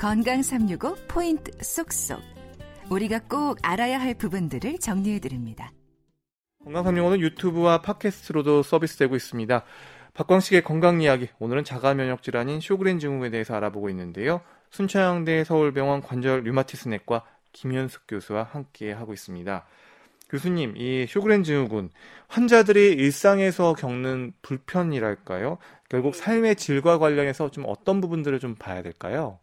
건강 365 포인트 쏙쏙. 우리가 꼭 알아야 할 부분들을 정리해 드립니다. 건강 365는 유튜브와 팟캐스트로도 서비스되고 있습니다. 박광식의 건강 이야기. 오늘은 자가 면역 질환인 쇼그렌 증후군에 대해서 알아보고 있는데요. 순천향대 서울병원 관절 류마티스내과 김현숙 교수와 함께 하고 있습니다. 교수님, 이 쇼그렌 증후군 환자들이 일상에서 겪는 불편이랄까요? 결국 삶의 질과 관련해서 좀 어떤 부분들을 좀 봐야 될까요?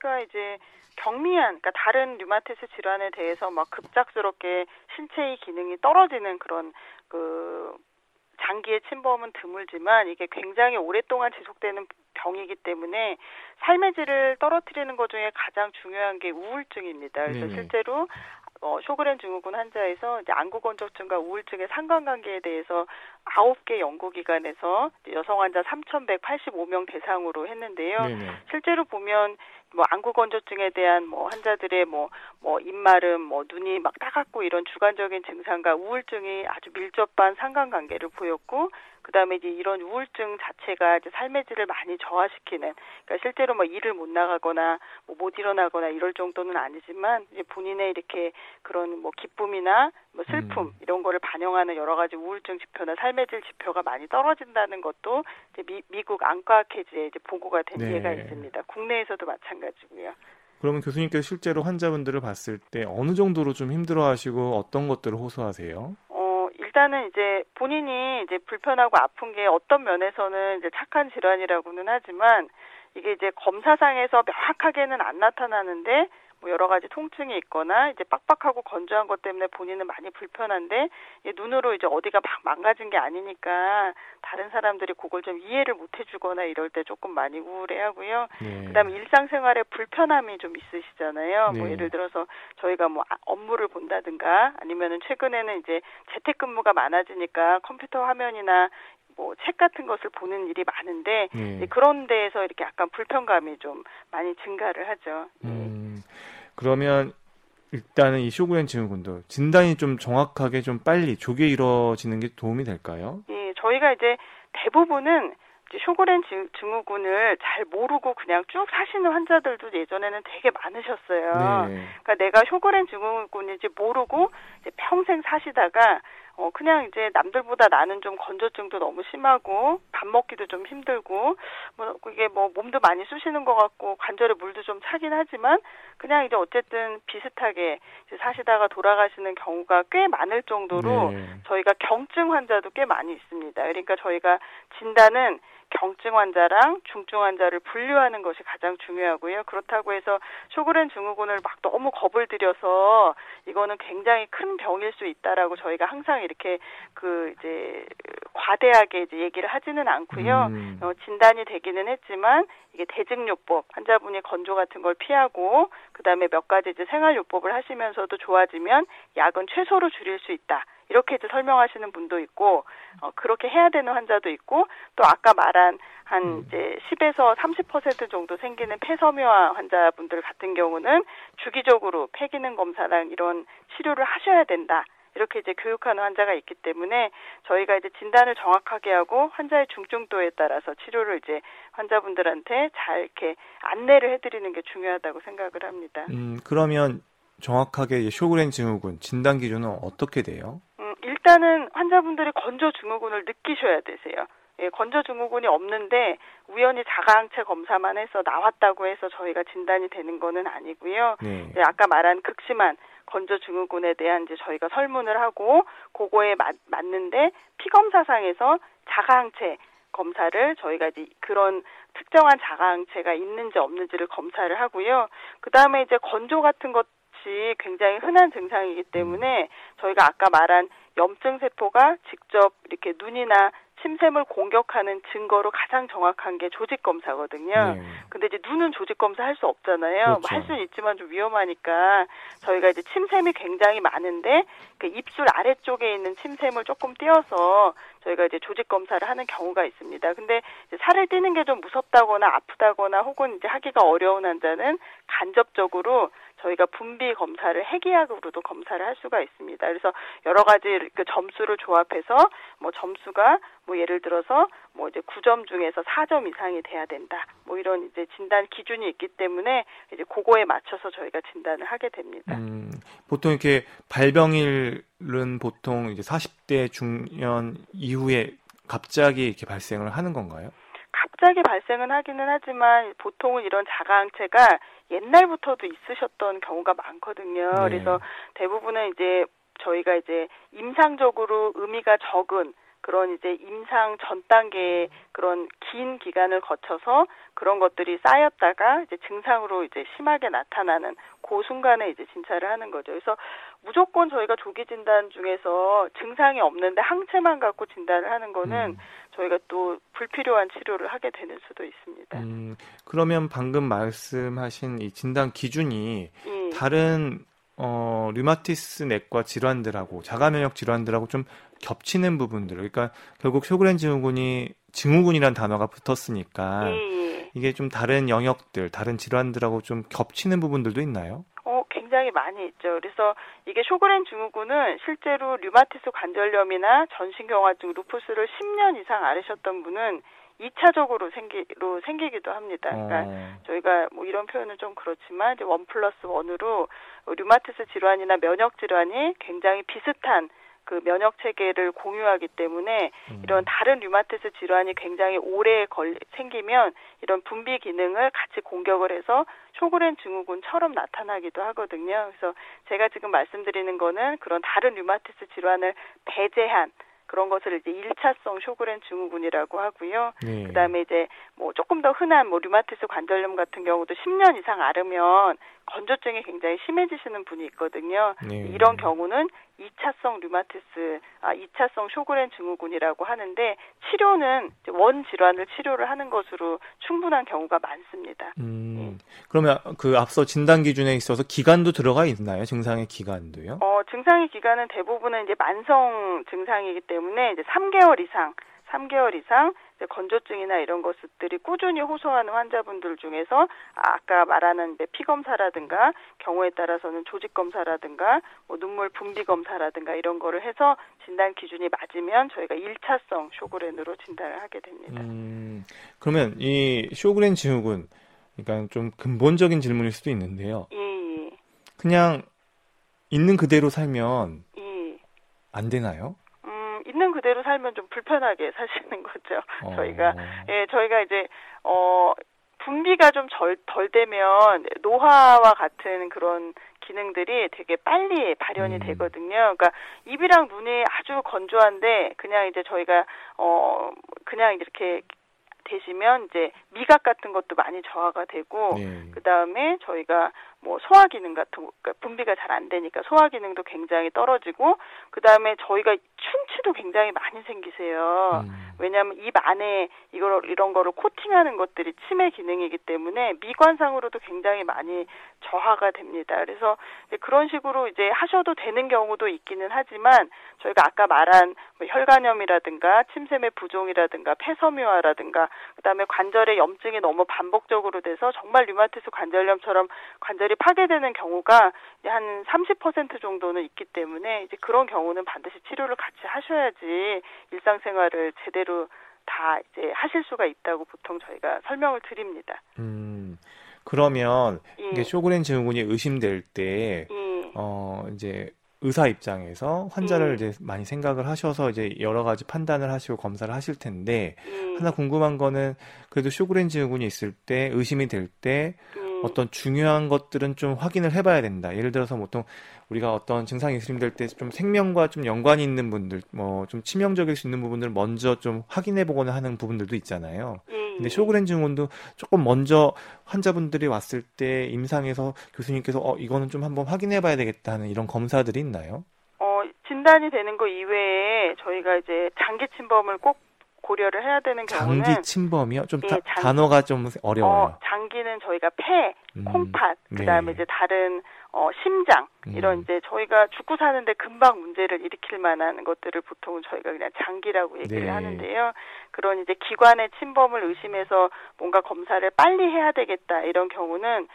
음, 저희가 이제 경미한, 그러니까 다른 류마티스 질환에 대해서 막 급작스럽게 신체의 기능이 떨어지는 그런 그 장기의 침범은 드물지만 이게 굉장히 오랫동안 지속되는 병이기 때문에 삶의 질을 떨어뜨리는 것 중에 가장 중요한 게 우울증입니다. 그래서 네네. 실제로 어, 쇼그렌 증후군 환자에서 이제 안구 건조증과 우울증의 상관관계에 대해서 아홉 개 연구기관에서 여성 환자 3,185명 대상으로 했는데요. 네네. 실제로 보면 뭐 안구 건조증에 대한 뭐 환자들의 뭐뭐 뭐 입마름, 뭐 눈이 막 따갑고 이런 주관적인 증상과 우울증이 아주 밀접한 상관관계를 보였고 그다음에 이제 이런 우울증 자체가 이제 삶의 질을 많이 저하시키는 그러니까 실제로 뭐 일을 못 나가거나 뭐 못 일어나거나 이럴 정도는 아니지만 이제 본인의 이렇게 그런 뭐 기쁨이나 뭐 슬픔 음. 이런 거를 반영하는 여러 가지 우울증 지표나 삶의 질 지표가 많이 떨어진다는 것도 이제 미, 미국 안과학회지에 이제 보고가 된 네. 예가 있습니다. 국내에서도 마찬가지고요. 그러면 교수님께서 실제로 환자분들을 봤을 때 어느 정도로 좀 힘들어하시고 어떤 것들을 호소하세요? 일단은 이제 본인이 이제 불편하고 아픈 게 어떤 면에서는 이제 착한 질환이라고는 하지만 이게 이제 검사상에서 명확하게는 안 나타나는데 뭐 여러 가지 통증이 있거나 이제 빡빡하고 건조한 것 때문에 본인은 많이 불편한데 눈으로 이제 어디가 막 망가진 게 아니니까 다른 사람들이 그걸 좀 이해를 못 해주거나 이럴 때 조금 많이 우울해하고요. 네. 그다음에 일상생활에 불편함이 좀 있으시잖아요. 뭐 네. 뭐 예를 들어서 저희가 뭐 아, 업무를 본다든가 아니면은 최근에는 이제 재택근무가 많아지니까 컴퓨터 화면이나 뭐 책 같은 것을 보는 일이 많은데 네. 그런 데에서 이렇게 약간 불편감이 좀 많이 증가를 하죠. 예. 음, 그러면 일단은 이 쇼그렌 증후군도 진단이 좀 정확하게 좀 빨리 조기에 이루어지는 게 도움이 될까요? 예, 저희가 이제 대부분은 쇼그렌 증후군을 잘 모르고 그냥 쭉 사시는 환자들도 예전에는 되게 많으셨어요. 네. 그러니까 내가 쇼그렌 증후군인지 모르고 평생 사시다가 어 그냥 이제 남들보다 나는 좀 건조증도 너무 심하고 밥 먹기도 좀 힘들고 뭐 그게 뭐 몸도 많이 쑤시는 것 같고 관절에 물도 좀 차긴 하지만 그냥 이제 어쨌든 비슷하게 이제 사시다가 돌아가시는 경우가 꽤 많을 정도로 네. 저희가 경증 환자도 꽤 많이 있습니다. 그러니까 저희가 진단은 경증 환자랑 중증 환자를 분류하는 것이 가장 중요하고요. 그렇다고 해서 쇼그렌 증후군을 막 너무 겁을 들여서 이거는 굉장히 큰 병일 수 있다라고 저희가 항상 이렇게 그 이제 과대하게 이제 얘기를 하지는 않고요. 음. 어, 진단이 되기는 했지만 이게 대증요법 환자분이 건조 같은 걸 피하고 그다음에 몇 가지 이제 생활요법을 하시면서도 좋아지면 약은 최소로 줄일 수 있다. 이렇게 이제 설명하시는 분도 있고 어, 그렇게 해야 되는 환자도 있고 또 아까 말한 한 음. 이제 10에서 30% 정도 생기는 폐섬유화 환자분들 같은 경우는 주기적으로 폐기능 검사랑 이런 치료를 하셔야 된다. 이렇게 이제 교육하는 환자가 있기 때문에 저희가 이제 진단을 정확하게 하고 환자의 중증도에 따라서 치료를 이제 환자분들한테 잘 이렇게 안내를 해드리는 게 중요하다고 생각을 합니다. 음, 그러면 정확하게 쇼그렌 증후군 진단 기준은 어떻게 돼요? 일단은 환자분들이 건조 증후군을 느끼셔야 되세요. 예, 건조 증후군이 없는데 우연히 자가항체 검사만 해서 나왔다고 해서 저희가 진단이 되는 거는 아니고요. 네. 예, 아까 말한 극심한 건조 증후군에 대한 이제 저희가 설문을 하고 그거에 맞, 맞는데 피검사상에서 자가항체 검사를 저희가 이제 그런 특정한 자가항체가 있는지 없는지를 검사를 하고요. 그 다음에 이제 건조 같은 것 이 굉장히 흔한 증상이기 때문에 저희가 아까 말한 염증 세포가 직접 이렇게 눈이나 침샘을 공격하는 증거로 가장 정확한 게 조직 검사거든요. 네. 근데 이제 눈은 조직 검사 할 수 없잖아요. 뭐 그렇죠. 뭐할 수는 있지만 좀 위험하니까 저희가 이제 침샘이 굉장히 많은데 그 입술 아래쪽에 있는 침샘을 조금 띄어서 저희가 이제 조직 검사를 하는 경우가 있습니다. 근데 살을 띄는 게 좀 무섭다거나 아프다거나 혹은 이제 하기가 어려운 환자는 간접적으로 저희가 분비 검사를 해기약으로도 검사를 할 수가 있습니다. 그래서 여러 가지 그 점수를 조합해서 뭐 점수가 뭐 예를 들어서 뭐 이제 9점 중에서 4점 이상이 돼야 된다. 뭐 이런 이제 진단 기준이 있기 때문에 이제 그거에 맞춰서 저희가 진단을 하게 됩니다. 음, 보통 이렇게 발병일은 보통 이제 40대 중년 이후에 갑자기 이렇게 발생을 하는 건가요? 갑자기 발생은 하기는 하지만 보통은 이런 자가항체가 옛날부터도 있으셨던 경우가 많거든요. 네. 그래서 대부분은 이제 저희가 이제 임상적으로 의미가 적은 그런 이제 임상 전 단계의 그런 긴 기간을 거쳐서 그런 것들이 쌓였다가 이제 증상으로 이제 심하게 나타나는 그 순간에 이제 진찰을 하는 거죠. 그래서 무조건 저희가 조기 진단 중에서 증상이 없는데 항체만 갖고 진단을 하는 거는 음. 저희가 또 불필요한 치료를 하게 되는 수도 있습니다. 음, 그러면 방금 말씀하신 이 진단 기준이 예. 다른 어, 류마티스 내과 질환들하고 자가면역 질환들하고 좀 겹치는 부분들. 그러니까 결국 쇼그렌 증후군이 증후군이란 단어가 붙었으니까 예. 이게 좀 다른 영역들, 다른 질환들하고 좀 겹치는 부분들도 있나요? 어, 굉장히 많이 있죠. 그래서 이게 쇼그렌 증후군은 실제로 류마티스 관절염이나 전신경화증, 루푸스를 10년 이상 앓으셨던 분은 2차적으로 생기로 생기기도 합니다. 그러니까 어. 저희가 뭐 이런 표현은 좀 그렇지만 이제 one plus one으로 류마티스 질환이나 면역 질환이 굉장히 비슷한 그 면역 체계를 공유하기 때문에 음. 이런 다른 류마티스 질환이 굉장히 오래 걸 생기면 이런 분비 기능을 같이 공격을 해서 쇼그렌 증후군처럼 나타나기도 하거든요. 그래서 제가 지금 말씀드리는 거는 그런 다른 류마티스 질환을 배제한 그런 것을 이제 1차성 쇼그렌 증후군이라고 하고요. 네. 그다음에 이제 뭐 조금 더 흔한 뭐 류마티스 관절염 같은 경우도 10년 이상 앓으면 건조증이 굉장히 심해지시는 분이 있거든요. 네. 이런 경우는 2차성 류마티스, 아 2차성 쇼그렌 증후군이라고 하는데 치료는 원 질환을 치료를 하는 것으로 충분한 경우가 많습니다. 음, 네. 그러면 그 앞서 진단 기준에 있어서 기간도 들어가 있나요? 증상의 기간도요? 어, 증상의 기간은 대부분은 이제 만성 증상이기 때문에 이제 3개월 이상, 3개월 이상 건조증이나 이런 것들이 꾸준히 호소하는 환자분들 중에서 아까 말하는 피 검사라든가 경우에 따라서는 조직 검사라든가 뭐 눈물 분비 검사라든가 이런 거를 해서 진단 기준이 맞으면 저희가 1차성 쇼그렌으로 진단을 하게 됩니다. 음, 그러면 이 쇼그렌 증후군 그러니까 좀 근본적인 질문일 수도 있는데요. 예, 예. 그냥 있는 그대로 살면 예. 안 되나요? 그대로 살면 좀 불편하게 사시는 거죠. 어. 저희가 예, 저희가 이제 어 분비가 좀덜 되면 노화와 같은 그런 기능들이 되게 빨리 발현이 음. 되거든요. 그러니까 입이랑 눈이 아주 건조한데 그냥 이제 저희가 어 그냥 이렇게 되시면 이제 미각 같은 것도 많이 저하가 되고 네. 그 다음에 저희가 뭐 소화 기능 같은 그러니까 분비가 잘 안 되니까 소화 기능도 굉장히 떨어지고 그 다음에 저희가 충치도 굉장히 많이 생기세요. 음. 왜냐하면 입 안에 이걸 이런 거를 코팅하는 것들이 치매 기능이기 때문에 미관상으로도 굉장히 많이 저하가 됩니다. 그래서 그런 식으로 이제 하셔도 되는 경우도 있기는 하지만 저희가 아까 말한 뭐 혈관염이라든가 침샘의 부종이라든가 폐섬유화라든가 그다음에 관절에 염증이 너무 반복적으로 돼서 정말 류마티스 관절염처럼 관절이 파괴되는 경우가 한 30% 정도는 있기 때문에 이제 그런 경우는 반드시 치료를 같이 하셔야지 일상생활을 제대로 다 이제 하실 수가 있다고 보통 저희가 설명을 드립니다. 음. 그러면 예. 이게 쇼그렌 증후군이 의심될 때, 예. 어, 이제 의사 입장에서 환자를 예. 이제 많이 생각을 하셔서 이제 여러 가지 판단을 하시고 검사를 하실 텐데, 예. 하나 궁금한 거는 그래도 쇼그렌 증후군이 있을 때, 의심이 될때 예. 어떤 중요한 것들은 좀 확인을 해봐야 된다. 예를 들어서 보통 우리가 어떤 증상이 의심될 때 좀 생명과 좀 연관이 있는 분들, 뭐 좀 치명적일 수 있는 부분들을 먼저 좀 확인해 보거나 하는 부분들도 있잖아요. 예, 근데 예. 쇼그렌 증후군도 조금 먼저 환자분들이 왔을 때 임상에서 교수님께서 어 이거는 좀 한번 확인해 봐야 되겠다 는 이런 검사들이 있나요? 어, 진단이 되는 거 이외에 저희가 이제 장기 침범을 꼭 고려를 해야 되는 경우는 장기 침범이요? 좀 예, 다, 장, 단어가 좀 어려워요. 어, 장기는 저희가 폐, 음, 콩팥, 그다음에 네. 이제 다른 어, 심장 이런 음. 이제 저희가 죽고 사는데 금방 문제를 일으킬 만한 것들을 보통은 저희가 그냥 장기라고 얘기를 네. 하는데요. 그런 이제 기관의 침범을 의심해서 뭔가 검사를 빨리 해야 되겠다 이런 경우는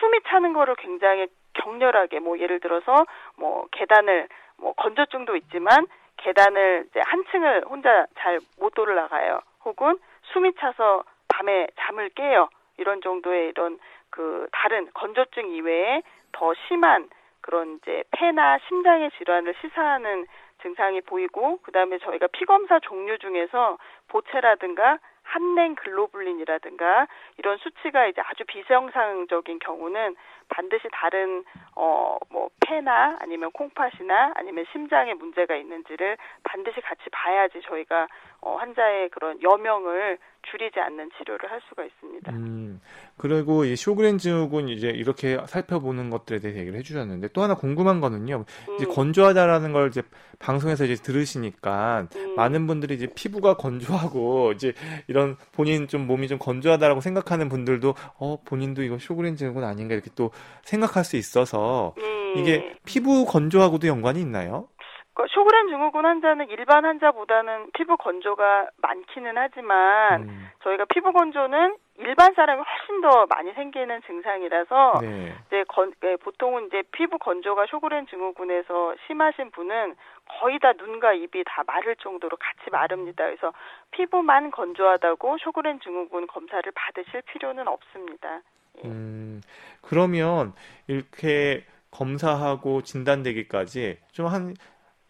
숨이 차는 거를 굉장히 격렬하게 뭐 예를 들어서 뭐 계단을 뭐 건조증도 있지만 계단을 이제 한 층을 혼자 잘 못 올라가요. 혹은 숨이 차서 밤에 잠을 깨요. 이런 정도의 이런 그 다른 건조증 이외에 더 심한 그런 이제 폐나 심장의 질환을 시사하는 증상이 보이고 그다음에 저희가 피 검사 종류 중에서 보체라든가 한냉 글로불린이라든가 이런 수치가 이제 아주 비정상적인 경우는 반드시 다른 어뭐 폐나 아니면 콩팥이나 아니면 심장에 문제가 있는지를 반드시 같이 봐야지 저희가 어 환자의 그런 여명을 줄이지 않는 치료를 할 수가 있습니다. 음, 그리고 이 쇼그렌 증후군 이제 이렇게 살펴보는 것들에 대해서 얘기를 해주셨는데 또 하나 궁금한 거는요. 음. 이제 건조하다라는 걸 이제 방송에서 이제 들으시니까 음. 많은 분들이 이제 피부가 건조하고 이제 이런 본인 좀 몸이 좀 건조하다라고 생각하는 분들도 어 본인도 이거 쇼그렌 증후군 아닌가 이렇게 또 생각할 수 있어서 음. 이게 피부 건조하고도 연관이 있나요? 그 쇼그렌 증후군 환자는 일반 환자보다는 피부 건조가 많기는 하지만 음. 저희가 피부 건조는 일반 사람이 훨씬 더 많이 생기는 증상이라서 네. 이제 건, 네, 보통은 이제 피부 건조가 쇼그렌 증후군에서 심하신 분은 거의 다 눈과 입이 다 마를 정도로 같이 마릅니다. 그래서 피부만 건조하다고 쇼그렌 증후군 검사를 받으실 필요는 없습니다. 예. 음, 그러면 이렇게 검사하고 진단되기까지 좀 한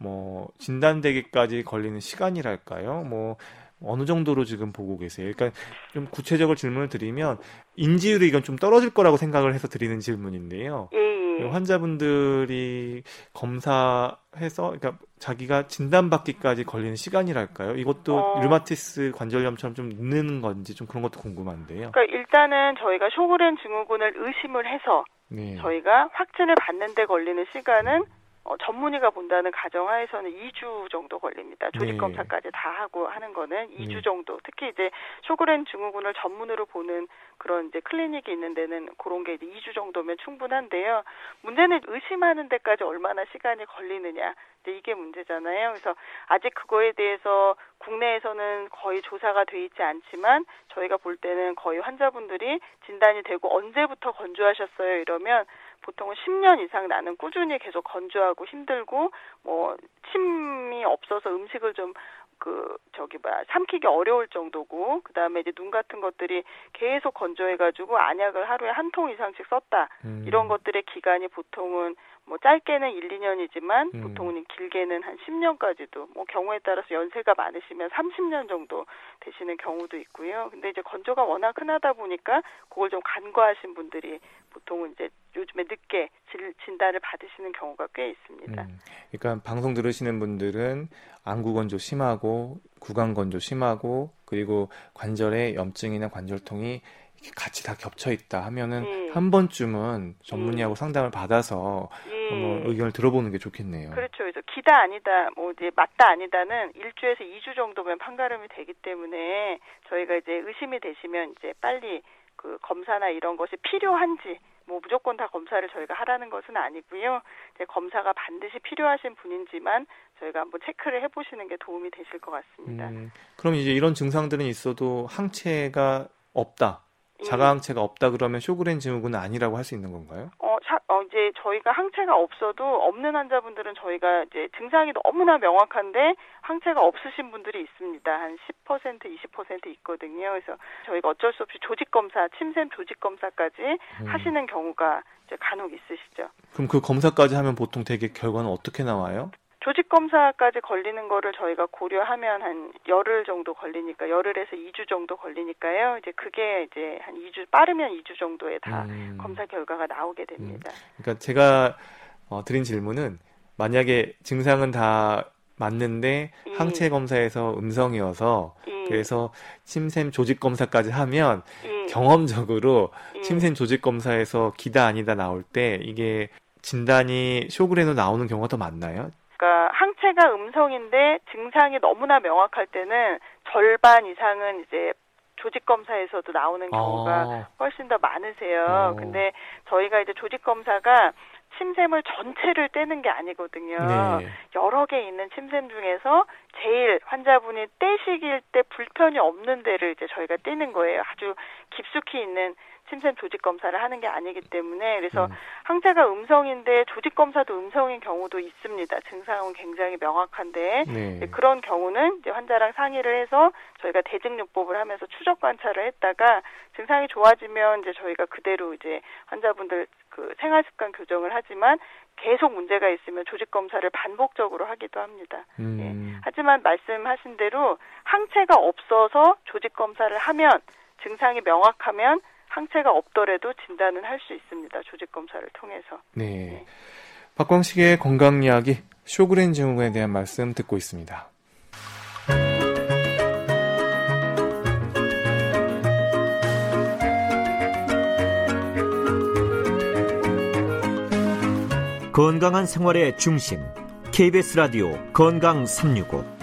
뭐 진단되기까지 걸리는 시간이랄까요? 뭐 어느 정도로 지금 보고 계세요? 그러니까 좀 구체적으로 질문을 드리면 인지율이 이건 좀 떨어질 거라고 생각을 해서 드리는 질문인데요. 예. 환자분들이 검사해서 그러니까 자기가 진단받기까지 걸리는 시간이랄까요? 이것도 어. 류마티스 관절염처럼 좀 늦는 건지 좀 그런 것도 궁금한데요. 그러니까 일단은 저희가 쇼그렌 증후군을 의심을 해서 네. 저희가 확진을 받는데 걸리는 시간은 어, 전문의가 본다는 가정하에서는 2주 정도 걸립니다. 조직 검사까지 네. 다 하고 하는 거는 2주 네. 정도. 특히 이제 쇼그렌 증후군을 전문으로 보는 그런 이제 클리닉이 있는 데는 그런 게 이제 2주 정도면 충분한데요. 문제는 의심하는 데까지 얼마나 시간이 걸리느냐. 이제 이게 문제잖아요. 그래서 아직 그거에 대해서 국내에서는 거의 조사가 돼 있지 않지만 저희가 볼 때는 거의 환자분들이 진단이 되고 언제부터 건조하셨어요 이러면 보통은 10년 이상 나는 꾸준히 계속 건조하고 힘들고 뭐 침이 없어서 음식을 좀그 저기 뭐야 삼키기 어려울 정도고 그다음에 이제 눈 같은 것들이 계속 건조해 가지고 안약을 하루에 한 통 이상씩 썼다. 음. 이런 것들의 기간이 보통은 뭐 짧게는 1, 2년이지만 음. 보통은 길게는 한 10년까지도 뭐 경우에 따라서 연세가 많으시면 30년 정도 되시는 경우도 있고요. 근데 이제 건조가 워낙 흔하다 보니까 그걸 좀 간과하신 분들이 보통은 이제 요즘에 늦게 진단을 받으시는 경우가 꽤 있습니다. 음. 그러니까 방송 들으시는 분들은 안구 건조 심하고 구강 건조 심하고 그리고 관절에 염증이나 관절통이 같이 다 겹쳐 있다 하면은 예. 한 번쯤은 전문의하고 예. 상담을 받아서 예. 한번 의견을 들어보는 게 좋겠네요. 그렇죠. 그래서 기다 아니다, 뭐 이제 맞다 아니다는 1주에서 2주 정도면 판가름이 되기 때문에 저희가 이제 의심이 되시면 이제 빨리 그 검사나 이런 것이 필요한지 뭐 무조건 다 검사를 저희가 하라는 것은 아니고요. 이제 검사가 반드시 필요하신 분인지만 저희가 한번 체크를 해보시는 게 도움이 되실 것 같습니다. 음, 그럼 이제 이런 증상들은 있어도 항체가 없다. 자가항체가 없다 그러면 쇼그렌 증후군은 아니라고 할 수 있는 건가요? 어, 자, 어, 이제 저희가 항체가 없어도 없는 환자분들은 저희가 이제 증상이 너무나 명확한데 항체가 없으신 분들이 있습니다. 한 10% 20% 있거든요. 그래서 저희가 어쩔 수 없이 조직 검사, 침샘 조직 검사까지 음. 하시는 경우가 이제 간혹 있으시죠. 그럼 그 검사까지 하면 보통 되게 결과는 어떻게 나와요? 조직 검사까지 걸리는 거를 저희가 고려하면 한 열흘 정도 걸리니까 열흘에서 2주 정도 걸리니까요. 이제 그게 이제 한 2주 빠르면 2주 정도에 다 음. 검사 결과가 나오게 됩니다. 음. 그러니까 제가 어, 드린 질문은 만약에 증상은 다 맞는데 예. 항체 검사에서 음성이어서 예. 그래서 침샘 조직 검사까지 하면 예. 경험적으로 예. 침샘 조직 검사에서 기다 아니다 나올 때 이게 진단이 쇼그레노 나오는 경우가 더 많나요? 항체가 음성인데 증상이 너무나 명확할 때는 절반 이상은 이제 조직 검사에서도 나오는 경우가 아. 훨씬 더 많으세요. 오. 근데 저희가 이제 조직 검사가 침샘을 전체를 떼는 게 아니거든요. 네. 여러 개 있는 침샘 중에서 제일 환자분이 떼시길 때 불편이 없는 데를 이제 저희가 떼는 거예요. 아주 깊숙이 있는 침샘 조직 검사를 하는 게 아니기 때문에 그래서 음. 항체가 음성인데 조직 검사도 음성인 경우도 있습니다. 증상은 굉장히 명확한데 네. 그런 경우는 이제 환자랑 상의를 해서 저희가 대증요법을 하면서 추적 관찰을 했다가 증상이 좋아지면 이제 저희가 그대로 이제 환자분들 그 생활 습관 교정을 하지만 계속 문제가 있으면 조직 검사를 반복적으로 하기도 합니다. 음. 예. 하지만 말씀하신 대로 항체가 없어서 조직 검사를 하면 증상이 명확하면 항체가 없더라도 진단은 할 수 있습니다. 조직 검사를 통해서. 네. 네. 박광식의 건강 이야기 쇼그렌 증후군에 대한 말씀 듣고 있습니다. 건강한 생활의 중심 KBS 라디오 건강 365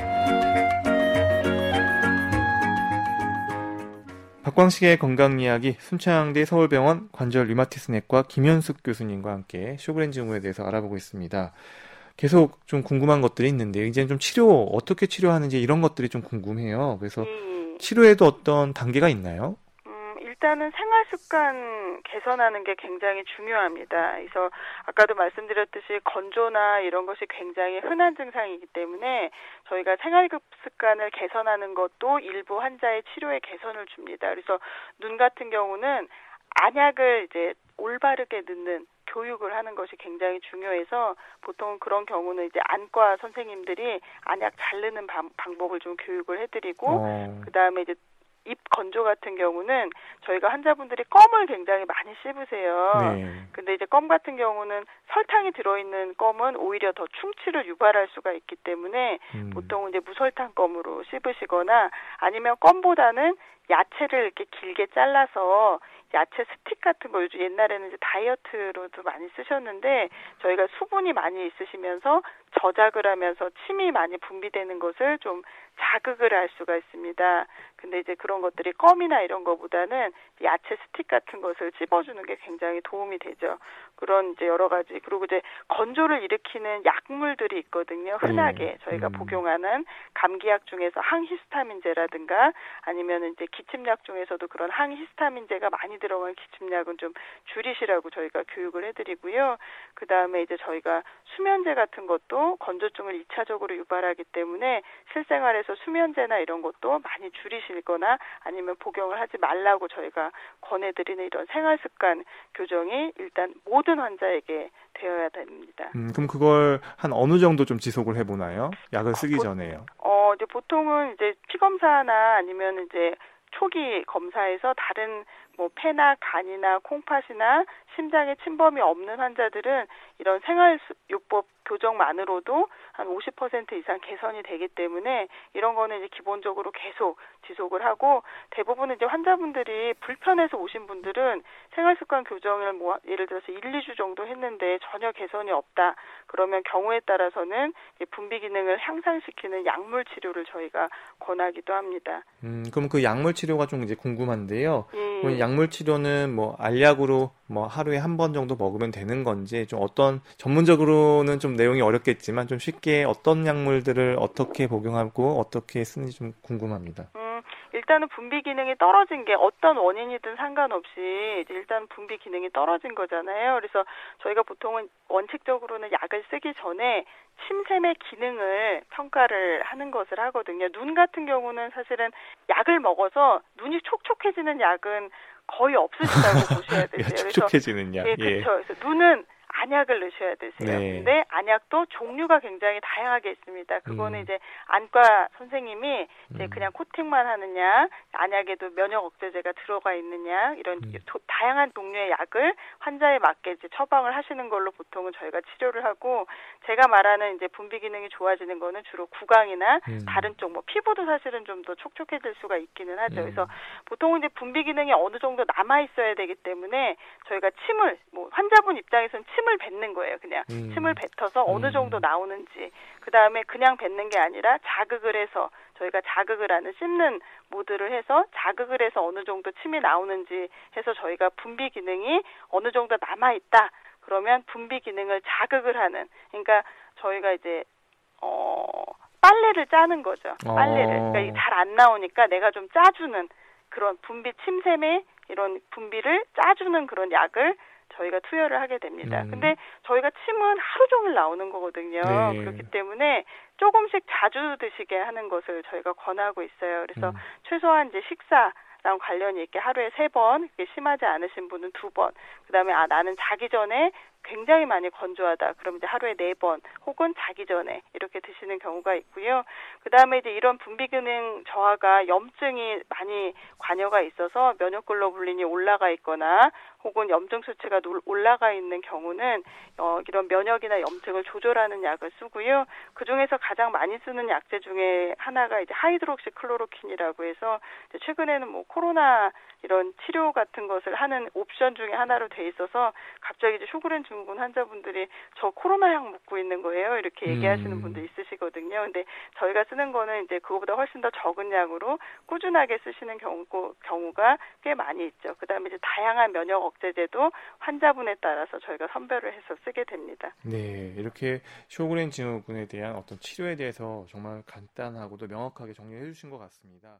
박광식의 건강 이야기 순창대 서울병원 관절 류마티스내과 김현숙 교수님과 함께 쇼그렌 증후에 대해서 알아보고 있습니다. 계속 좀 궁금한 것들이 있는데 이제는 좀 치료 어떻게 치료하는지 이런 것들이 좀 궁금해요. 그래서 음. 치료에도 어떤 단계가 있나요? 일단은 생활 습관 개선하는 게 굉장히 중요합니다. 그래서 아까도 말씀드렸듯이 건조나 이런 것이 굉장히 흔한 증상이기 때문에 저희가 생활 습관을 개선하는 것도 일부 환자의 치료에 개선을 줍니다. 그래서 눈 같은 경우는 안약을 이제 올바르게 넣는 교육을 하는 것이 굉장히 중요해서 보통 그런 경우는 이제 안과 선생님들이 안약 잘 넣는 방, 법을 좀 교육을 해드리고 어. 그 다음에 이제 입 건조 같은 경우는 저희가 환자분들이 껌을 굉장히 많이 씹으세요. 네. 근데 이제 껌 같은 경우는 설탕이 들어있는 껌은 오히려 더 충치를 유발할 수가 있기 때문에 음. 보통은 이제 무설탕 껌으로 씹으시거나 아니면 껌보다는 야채를 이렇게 길게 잘라서 야채 스틱 같은 거 요즘 옛날에는 이제 다이어트로도 많이 쓰셨는데 저희가 수분이 많이 있으시면서 저작을 하면서 침이 많이 분비되는 것을 좀 자극을 할 수가 있습니다. 근데 이제 그런 것들이 껌이나 이런 거보다는 야채 스틱 같은 것을 찝어주는 게 굉장히 도움이 되죠. 그런 이제 여러 가지 그리고 이제 건조를 일으키는 약물들이 있거든요. 흔하게 네. 저희가 음. 복용하는 감기약 중에서 항히스타민제라든가 아니면 이제 기침약 중에서도 그런 항히스타민제가 많이 들어간 기침약은 좀 줄이시라고 저희가 교육을 해드리고요. 그 다음에 이제 저희가 수면제 같은 것도 건조증을 2차적으로 유발하기 때문에 실생활에서 수면제나 이런 것도 많이 줄이시거나 아니면 복용을 하지 말라고 저희가 권해드리는 이런 생활 습관 교정이 일단 모든 환자에게 되어야 됩니다. 음, 그럼 그걸 한 어느 정도 좀 지속을 해보나요? 약을 쓰기 어, 전에요? 어, 이제 보통은 이제 피검사나 아니면 이제 초기 검사에서 다른 뭐 폐나 간이나 콩팥이나 심장에 침범이 없는 환자들은 이런 생활 요법 교정만으로도 한 50% 이상 개선이 되기 때문에 이런 거는 이제 기본적으로 계속 지속을 하고 대부분 이제 환자분들이 불편해서 오신 분들은 생활습관 교정을 뭐 예를 들어서 1, 2주 정도 했는데 전혀 개선이 없다. 그러면 경우에 따라서는 분비 기능을 향상시키는 약물 치료를 저희가 권하기도 합니다. 음, 그럼 그 약물 치료가 좀 이제 궁금한데요. 예. 약물 치료는 뭐 알약으로 뭐 하루에 한 번 정도 먹으면 되는 건지 좀 어떤 전문적으로는 좀 내용이 어렵겠지만 좀 쉽게 어떤 약물들을 어떻게 복용하고 어떻게 쓰는지 좀 궁금합니다. 음, 일단은 분비 기능이 떨어진 게 어떤 원인이든 상관없이 일단 분비 기능이 떨어진 거잖아요. 그래서 저희가 보통은 원칙적으로는 약을 쓰기 전에 침샘의 기능을 평가를 하는 것을 하거든요. 눈 같은 경우는 사실은 약을 먹어서 눈이 촉촉해지는 약은 거의 없으시다고 보셔야 되세요. 촉촉해지는 약. 예, 그렇죠. 그래서 눈은 안약을 넣으셔야 되세요. 네. 근데 안약도 종류가 굉장히 다양하게 있습니다. 그거는 음. 이제 안과 선생님이 이제 음. 그냥 코팅만 하느냐, 안약에도 면역 억제제가 들어가 있느냐 이런 음. 도, 다양한 종류의 약을 환자에 맞게 이제 처방을 하시는 걸로 보통은 저희가 치료를 하고 제가 말하는 이제 분비 기능이 좋아지는 거는 주로 구강이나 음. 다른 쪽 뭐 피부도 사실은 좀 더 촉촉해질 수가 있기는 하죠. 그래서 음. 보통은 이제 분비 기능이 어느 정도 남아 있어야 되기 때문에 저희가 침을 뭐 환자분 입장에서는 침을 침을 뱉는 거예요. 그냥 음. 침을 뱉어서 어느 음. 정도 나오는지 그 다음에 그냥 뱉는 게 아니라 자극을 해서 저희가 자극을 하는 씹는 모드를 해서 자극을 해서 어느 정도 침이 나오는지 해서 저희가 분비 기능이 어느 정도 남아 있다. 그러면 분비 기능을 자극을 하는 그러니까 저희가 이제 어 빨래를 짜는 거죠. 빨래를. 어. 그러니까 잘 안 나오니까 내가 좀 짜주는 그런 분비 침샘에 이런 분비를 짜주는 그런 약을 저희가 투여를 하게 됩니다. 음. 근데 저희가 침은 하루 종일 나오는 거거든요. 네. 그렇기 때문에 조금씩 자주 드시게 하는 것을 저희가 권하고 있어요. 그래서 음. 최소한 이제 식사 랑 관련이 있게 하루에 세 번, 심하지 않으신 분은 두 번, 그 다음에 아, 나는 자기 전에 굉장히 많이 건조하다. 그럼 이제 하루에 네 번 혹은 자기 전에 이렇게 드시는 경우가 있고요. 그 다음에 이제 이런 분비 기능 저하가 염증이 많이 관여가 있어서 면역 글로불린이 올라가 있거나 혹은 염증 수치가 올라가 있는 경우는 어, 이런 면역이나 염증을 조절하는 약을 쓰고요. 그 중에서 가장 많이 쓰는 약제 중에 하나가 이제 hydroxychloroquine이라고 해서 최근에는 뭐 코로나 이런 치료 같은 것을 하는 옵션 중에 하나로 돼 있어서 갑자기 이제 쇼그렌 증후군 환자분들이 저 코로나 약 먹고 있는 거예요. 이렇게 얘기하시는 음. 분도 있으시거든요. 근데 저희가 쓰는 거는 이제 그거보다 훨씬 더 적은 약으로 꾸준하게 쓰시는 경우, 경우가 꽤 많이 있죠. 그다음에 이제 다양한 면역 억제제도 환자분에 따라서 저희가 선별을 해서 쓰게 됩니다. 네, 이렇게 쇼그렌 증후군에 대한 어떤 치료에 대해서 정말 간단하고도 명확하게 정리해 주신 것 같습니다.